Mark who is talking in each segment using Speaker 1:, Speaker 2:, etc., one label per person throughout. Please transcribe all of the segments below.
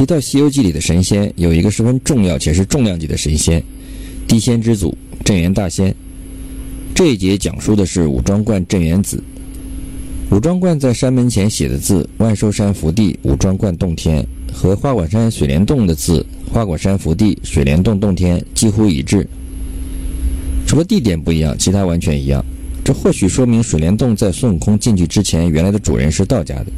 Speaker 1: 提到《西游记》里的神仙，有一个十分重要且是重量级的神仙——地仙之祖镇元大仙。这一节讲述的是武庄观镇元子。武庄观在山门前写的字“万寿山福地武庄观洞天”和花果山水帘洞的字“花果山福地水帘洞洞天”几乎一致，除了地点不一样，其他完全一样。这或许说明水帘洞在孙悟空进去之前，原来的主人是道家的。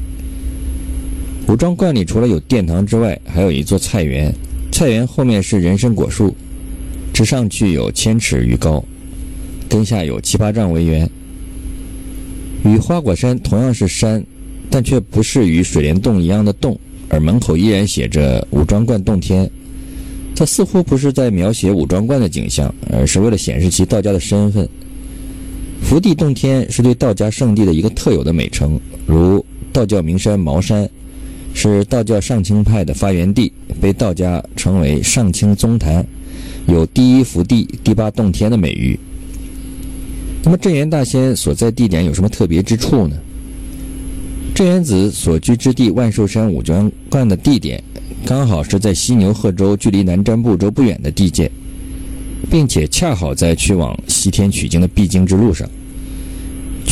Speaker 1: 武庄观里除了有殿堂之外，还有一座菜园。菜园后面是人参果树，直上去有千尺余高，根下有七八丈为圆。与花果山同样是山，但却不是与水帘洞一样的洞，而门口依然写着“武庄观洞天”。这似乎不是在描写武庄观的景象，而是为了显示其道家的身份。福地洞天是对道家圣地的一个特有的美称，如道教名山茅山。是道教上清派的发源地，被道家称为上清宗坛，有第一福地、第八洞天的美誉。那么镇元大仙所在地点有什么特别之处呢？镇元子所居之地万寿山五庄观的地点，刚好是在西牛贺州距离南瞻部洲不远的地界，并且恰好在去往西天取经的必经之路上。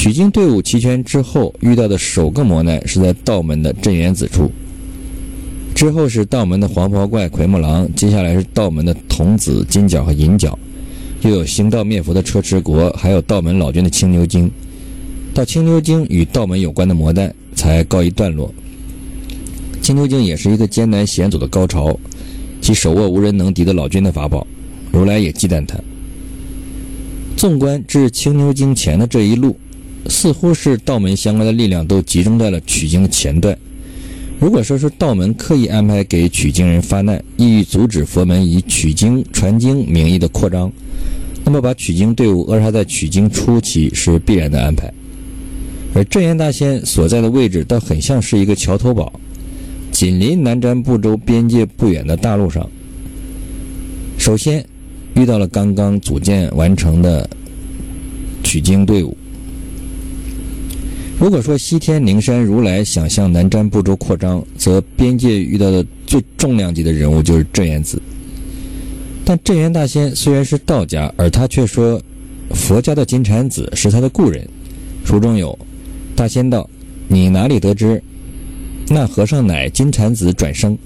Speaker 1: 取经队伍齐全之后，遇到的首个磨难是在道门的镇元子处。之后是道门的黄袍怪奎木狼，接下来是道门的童子金角和银角，又有行道灭佛的车迟国，还有道门老君的青牛精。到青牛精与道门有关的魔难才告一段落。青牛精也是一个艰难险阻的高潮，其手握无人能敌的老君的法宝，如来也忌惮他。纵观至青牛精前的这一路。似乎是道门相关的力量都集中在了取经的前段。如果说是道门刻意安排给取经人发难，意欲阻止佛门以取经传经名义的扩张，那么把取经队伍扼杀在取经初期是必然的安排。而镇元大仙所在的位置倒很像是一个桥头堡，紧邻南瞻部洲边界不远的大路上。首先遇到了刚刚组建完成的取经队伍。如果说西天灵山如来想向南瞻部洲扩张，则边界遇到的最重量级的人物就是镇元子。但镇元大仙虽然是道家，而他却说佛家的金蝉子是他的故人。书中有：“大仙道，你哪里得知？那和尚乃金蝉子转生，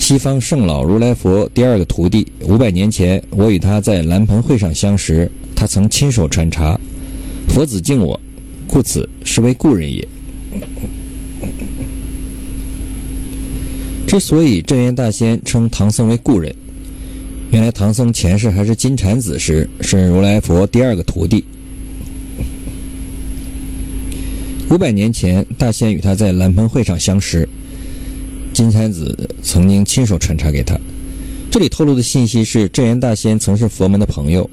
Speaker 1: 西方圣老如来佛第二个徒弟。五百年前，我与他在蓝盆会上相识，他曾亲手传茶，佛子敬我。”故此是为故人也。之所以镇元大仙称唐僧为故人，原来唐僧前世还是金蝉子时，是如来佛第二个徒弟。五百年前，大仙与他在蓝盆会上相识，金蝉子曾经亲手传茶给他。这里透露的信息是，镇元大仙曾是佛门的朋友，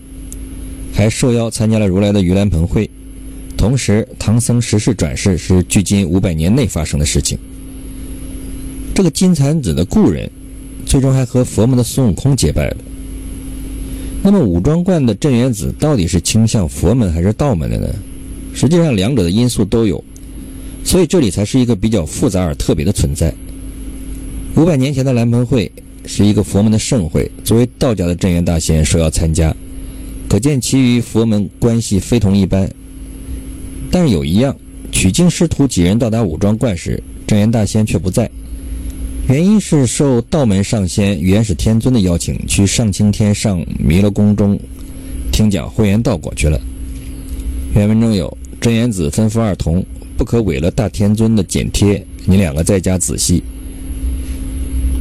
Speaker 1: 还受邀参加了如来的盂兰盆会。同时，唐僧十世转世是距今五百年内发生的事情。这个金蝉子的故人，最终还和佛门的孙悟空结拜了。那么，五庄观的镇元子到底是倾向佛门还是道门的呢？实际上，两者的因素都有，所以这里才是一个比较复杂而特别的存在。五百年前的蓝盆会是一个佛门的盛会，作为道家的镇元大仙受邀参加，可见其与佛门关系非同一般。但是有一样，取经师徒几人到达武庄观时，镇元大仙却不在。原因是受道门上仙元始天尊的邀请，去上青天上弥勒宫中听讲慧远道果去了。原文中有镇元子吩咐二童，不可违了大天尊的简贴，你两个在家仔细。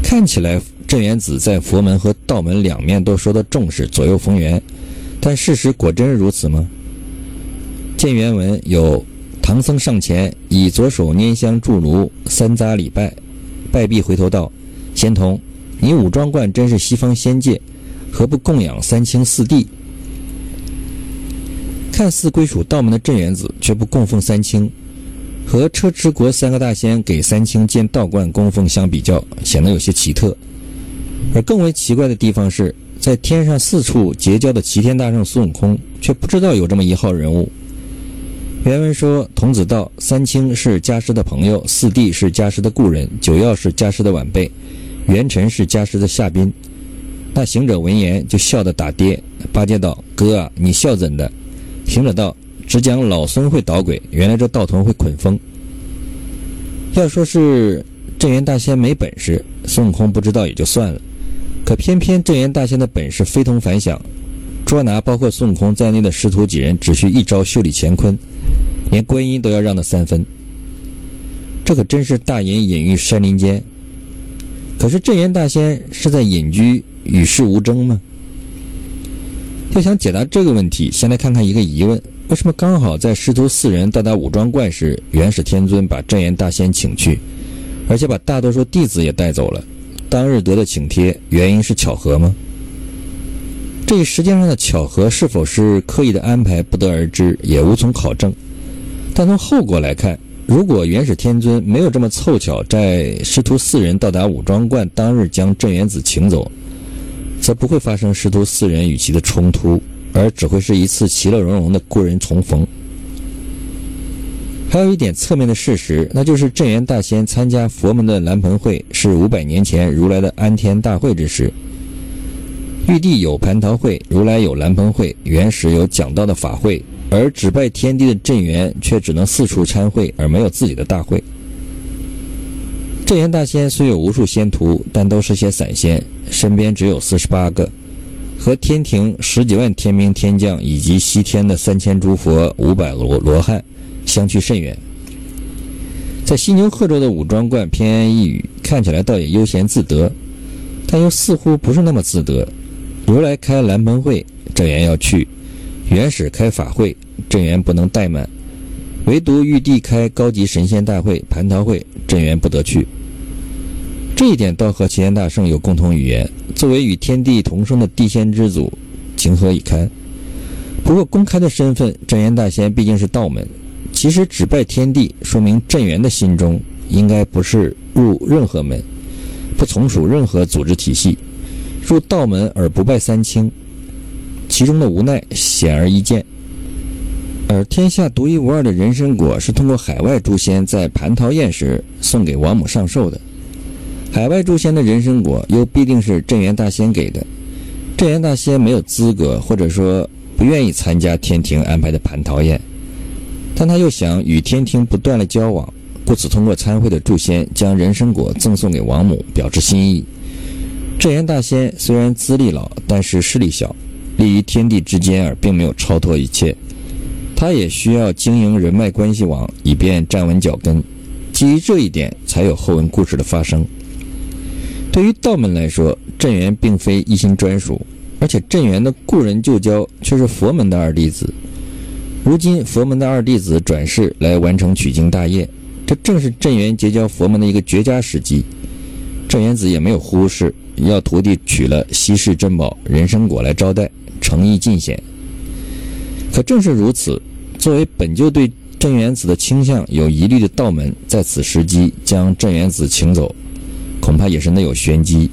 Speaker 1: 看起来镇元子在佛门和道门两面都受到重视，左右逢源，但事实果真如此吗？见原文有唐僧上前，以左手拈香祝炉，三匝礼拜，拜毕回头道：“仙童，你武庄观真是西方仙界，何不供养三清四帝？看似归属道门的镇元子，却不供奉三清，和车迟国三个大仙给三清建道观供奉相比较，显得有些奇特。而更为奇怪的地方是，在天上四处结交的齐天大圣孙悟空，却不知道有这么一号人物。”原文说：“童子道，三清是家师的朋友，四弟是家师的故人，九曜是家师的晚辈，元辰是家师的下宾。那行者闻言就笑得打跌。八戒道：“哥啊，你笑怎的？”行者道：“只讲老孙会捣鬼，原来这道童会捆风。要说是镇元大仙没本事，孙悟空不知道也就算了。可偏偏镇元大仙的本事非同凡响，捉拿包括孙悟空在内的师徒几人，只需一招袖里乾坤，连观音都要让他三分。这可真是大隐隐于山林间。可是镇元大仙是在隐居与世无争吗？要想解答这个问题，先来看看一个疑问：为什么刚好在师徒四人到达武装观时，元始天尊把镇元大仙请去，而且把大多数弟子也带走了？当日得的请帖，原因是巧合吗？这一时间上的巧合是否是刻意的安排，不得而知，也无从考证。但从后果来看，如果元始天尊没有这么凑巧，在师徒四人到达武装观当日将镇元子请走，则不会发生师徒四人与其的冲突，而只会是一次其乐融融的故人重逢。还有一点侧面的事实，那就是镇元大仙参加佛门的蓝盆会是五百年前如来的安天大会之时。玉帝有蟠桃会，如来有蓝盆会，原始有讲道的法会。而只拜天地的镇元却只能四处参会，而没有自己的大会。镇元大仙虽有无数仙徒，但都是些散仙，身边只有四十八个，和天庭十几万天兵天将以及西天的三千诸佛、五百罗罗汉相去甚远。在西牛贺州的武装观偏安一隅，看起来倒也悠闲自得，但又似乎不是那么自得。如来开蓝盆会，镇元要去。元始开法会，镇元不能怠慢；唯独玉帝开高级神仙大会蟠桃会，镇元不得去。这一点倒和齐天大圣有共同语言。作为与天地同生的地仙之祖，情何以堪？不过公开的身份，镇元大仙毕竟是道门。其实只拜天地，说明镇元的心中应该不是入任何门，不从属任何组织体系，入道门而不拜三清。其中的无奈显而易见，而天下独一无二的人参果是通过海外诸仙在蟠桃宴时送给王母上寿的。海外诸仙的人参果又必定是镇元大仙给的，镇元大仙没有资格或者说不愿意参加天庭安排的蟠桃宴，但他又想与天庭不断的交往，故此通过参会的诸仙将人参果赠送给王母，表示心意。镇元大仙虽然资历老，但是势力小。立于天地之间，而并没有超脱一切。他也需要经营人脉关系网，以便站稳脚跟。基于这一点，才有后文故事的发生。对于道门来说，镇元并非一心专属，而且镇元的故人旧交却是佛门的二弟子。如今佛门的二弟子转世来完成取经大业，这正是镇元结交佛门的一个绝佳时机。镇元子也没有忽视，要徒弟取了稀世珍宝人参果来招待。诚意尽显，可正是如此，作为本就对镇元子的倾向有疑虑的道门，在此时机将镇元子请走，恐怕也是内有玄机。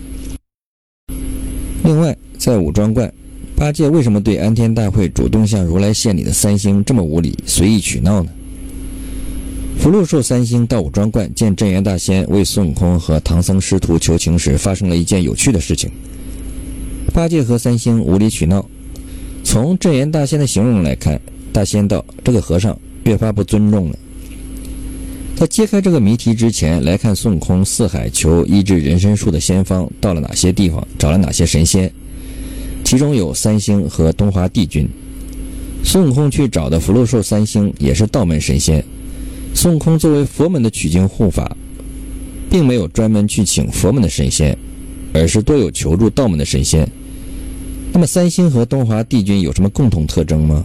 Speaker 1: 另外，在武装观，八戒为什么对安天大会主动向如来献礼的三星这么无礼，随意取闹呢？福禄寿三星到武装观见镇元大仙为孙悟空和唐僧师徒求情时，发生了一件有趣的事情。八戒和三星无理取闹。从镇元大仙的形容来看，大仙道：“这个和尚越发不尊重了。”在揭开这个谜题之前，来看孙悟空四海求医治人参树的仙方到了哪些地方，找了哪些神仙，其中有三星和东华帝君。孙悟空去找的福禄寿三星也是道门神仙。孙悟空作为佛门的取经护法，并没有专门去请佛门的神仙，而是多有求助道门的神仙。那么三星和东华帝君有什么共同特征吗？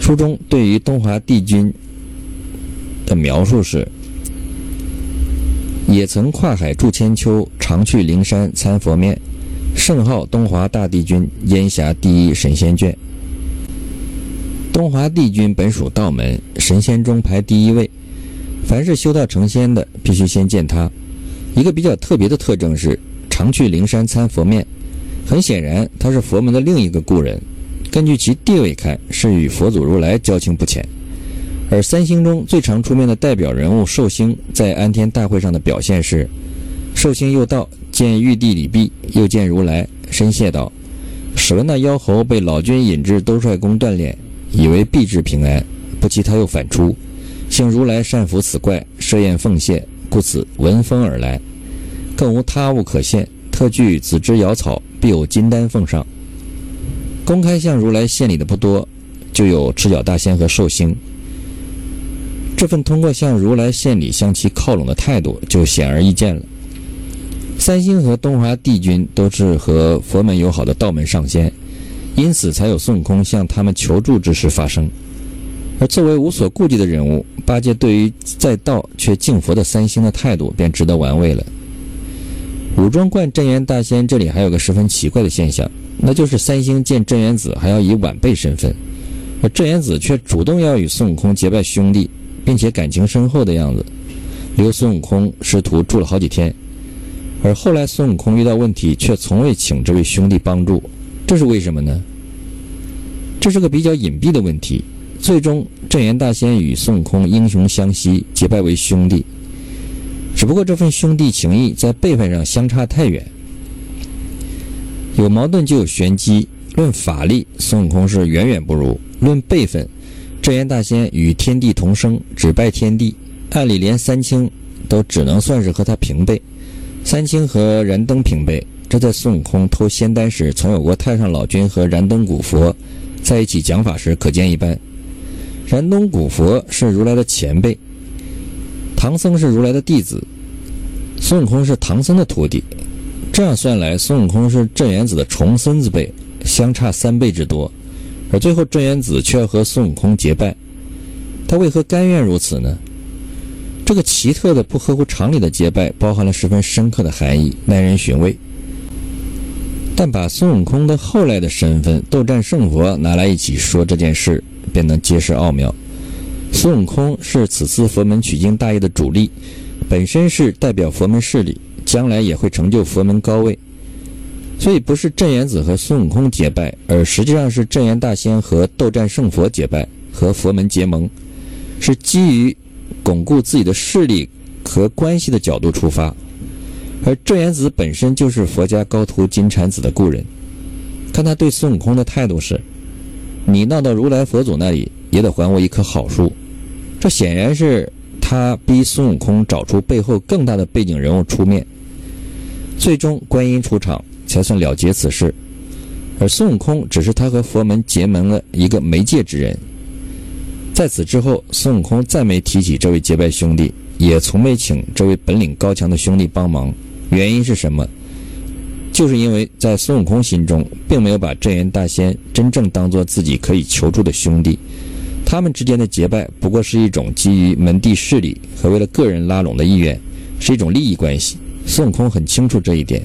Speaker 1: 书中对于东华帝君的描述是：也曾跨海住千秋，常去灵山参佛面，圣号东华大帝君，烟霞第一神仙眷。东华帝君本属道门，神仙中排第一位，凡是修道成仙的，必须先见他。一个比较特别的特征是，常去灵山参佛面。很显然，他是佛门的另一个故人。根据其地位看，是与佛祖如来交情不浅。而三星中最常出面的代表人物寿星，在安天大会上的表现是：寿星又到，见玉帝李毕，又见如来，深谢道：“史文那妖猴被老君引至兜率宫锻炼，以为必至平安，不期他又反出。幸如来善抚此怪，设宴奉献，故此闻风而来，更无他物可献，特具紫芝瑶草，必有金丹奉上。公开向如来献礼的不多，就有赤脚大仙和寿星。”这份通过向如来献礼、向其靠拢的态度，就显而易见了。三星和东华帝君都是和佛门友好的道门上仙，因此才有孙悟空向他们求助之事发生。而作为无所顾忌的人物，八戒对于在道却敬佛的三星的态度，便值得玩味了。武装观镇元大仙这里还有个十分奇怪的现象，那就是三星见镇元子还要以晚辈身份，而镇元子却主动要与孙悟空结拜兄弟。并且感情深厚的样子，留孙悟空师徒住了好几天，而后来孙悟空遇到问题，却从未请这位兄弟帮助，这是为什么呢？这是个比较隐蔽的问题。最终，镇元大仙与孙悟空英雄相惜，结拜为兄弟，只不过这份兄弟情谊在辈分上相差太远。有矛盾就有玄机，论法力，孙悟空是远远不如；论辈分。镇元大仙与天地同生，只拜天地。按理连三清都只能算是和他平辈。三清和燃灯平辈，这在孙悟空偷仙丹时，曾有过太上老君和燃灯古佛在一起讲法时，可见一斑。燃灯古佛是如来的前辈，唐僧是如来的弟子，孙悟空是唐僧的徒弟。这样算来，孙悟空是镇元子的重孙子辈，相差三倍之多。而最后，镇元子却要和孙悟空结拜，他为何甘愿如此呢？这个奇特的、不合乎常理的结拜，包含了十分深刻的含义，耐人寻味。但把孙悟空的后来的身份斗战胜佛拿来一起说这件事，便能揭示奥妙。孙悟空是此次佛门取经大业的主力，本身是代表佛门势力，将来也会成就佛门高位。所以不是镇元子和孙悟空结拜，而实际上是镇元大仙和斗战胜佛结拜，和佛门结盟，是基于巩固自己的势力和关系的角度出发。而镇元子本身就是佛家高徒金蝉子的故人，看他对孙悟空的态度是：你闹到如来佛祖那里，也得还我一棵好树。这显然是他逼孙悟空找出背后更大的背景人物出面。最终观音出场。才算了结此事，而孙悟空只是他和佛门结盟的一个媒介之人。在此之后，孙悟空再没提起这位结拜兄弟，也从没请这位本领高强的兄弟帮忙。原因是什么？就是因为在孙悟空心中，并没有把镇元大仙真正当做自己可以求助的兄弟。他们之间的结拜，不过是一种基于门第势力和为了个人拉拢的意愿，是一种利益关系。孙悟空很清楚这一点。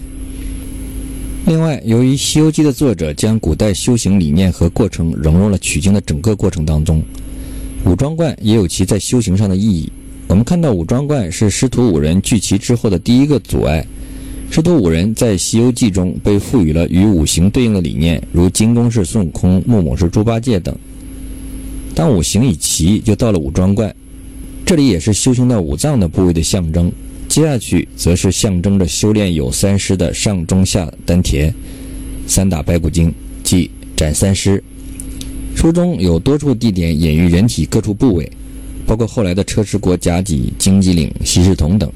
Speaker 1: 另外，由于《西游记》的作者将古代修行理念和过程融入了取经的整个过程当中，武装观也有其在修行上的意义。我们看到五庄观是师徒五人聚齐之后的第一个阻碍。师徒五人在《西游记》中被赋予了与五行对应的理念，如金公是孙悟空，木母是猪八戒等。当五行已齐，就到了五庄观，这里也是修行到五脏的部位的象征。接下去则是象征着修炼有三师的上中下丹田，三打白骨精，即斩三师。书中有多处地点隐喻人体各处部位，包括后来的车迟国甲己、经济岭、西市童等。